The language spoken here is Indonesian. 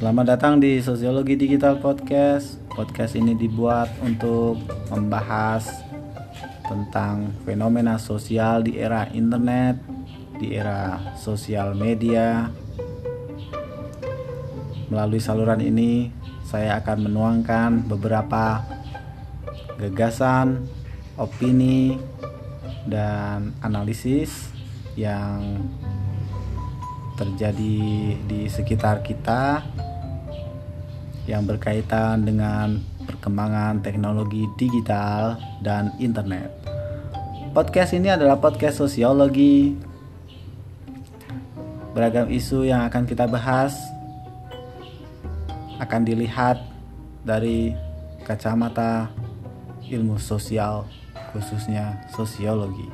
Selamat datang di Sosiologi Digital Podcast. Podcast ini dibuat untuk membahas tentang fenomena sosial di era internet, di era sosial media. Melalui saluran ini, saya akan menuangkan beberapa gagasan, opini, dan analisis yang terjadi di sekitar kita yang berkaitan dengan perkembangan teknologi digital dan internet. Podcast ini adalah podcast sosiologi. Beragam isu yang akan kita bahas akan dilihat dari kacamata ilmu sosial, khususnya sosiologi.